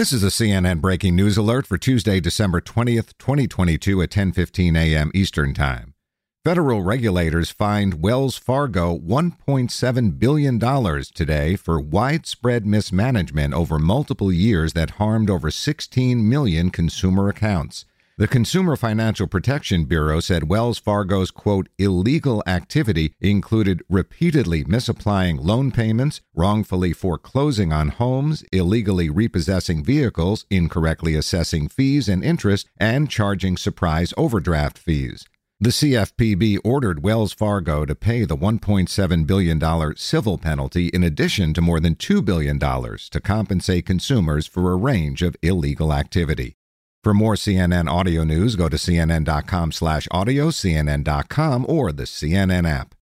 This is a CNN breaking news alert for Tuesday, December 20th, 2022 at 10:15 a.m. Eastern Time. Federal regulators fined Wells Fargo $1.7 billion today for widespread mismanagement over multiple years that harmed over 16 million consumer accounts. The Consumer Financial Protection Bureau said Wells Fargo's quote illegal activity included repeatedly misapplying loan payments, wrongfully foreclosing on homes, illegally repossessing vehicles, incorrectly assessing fees and interest, and charging surprise overdraft fees. The CFPB ordered Wells Fargo to pay the $1.7 billion civil penalty in addition to more than $2 billion to compensate consumers for a range of illegal activity. For more CNN audio news, go to cnn.com slash audio, cnn.com, or the CNN app.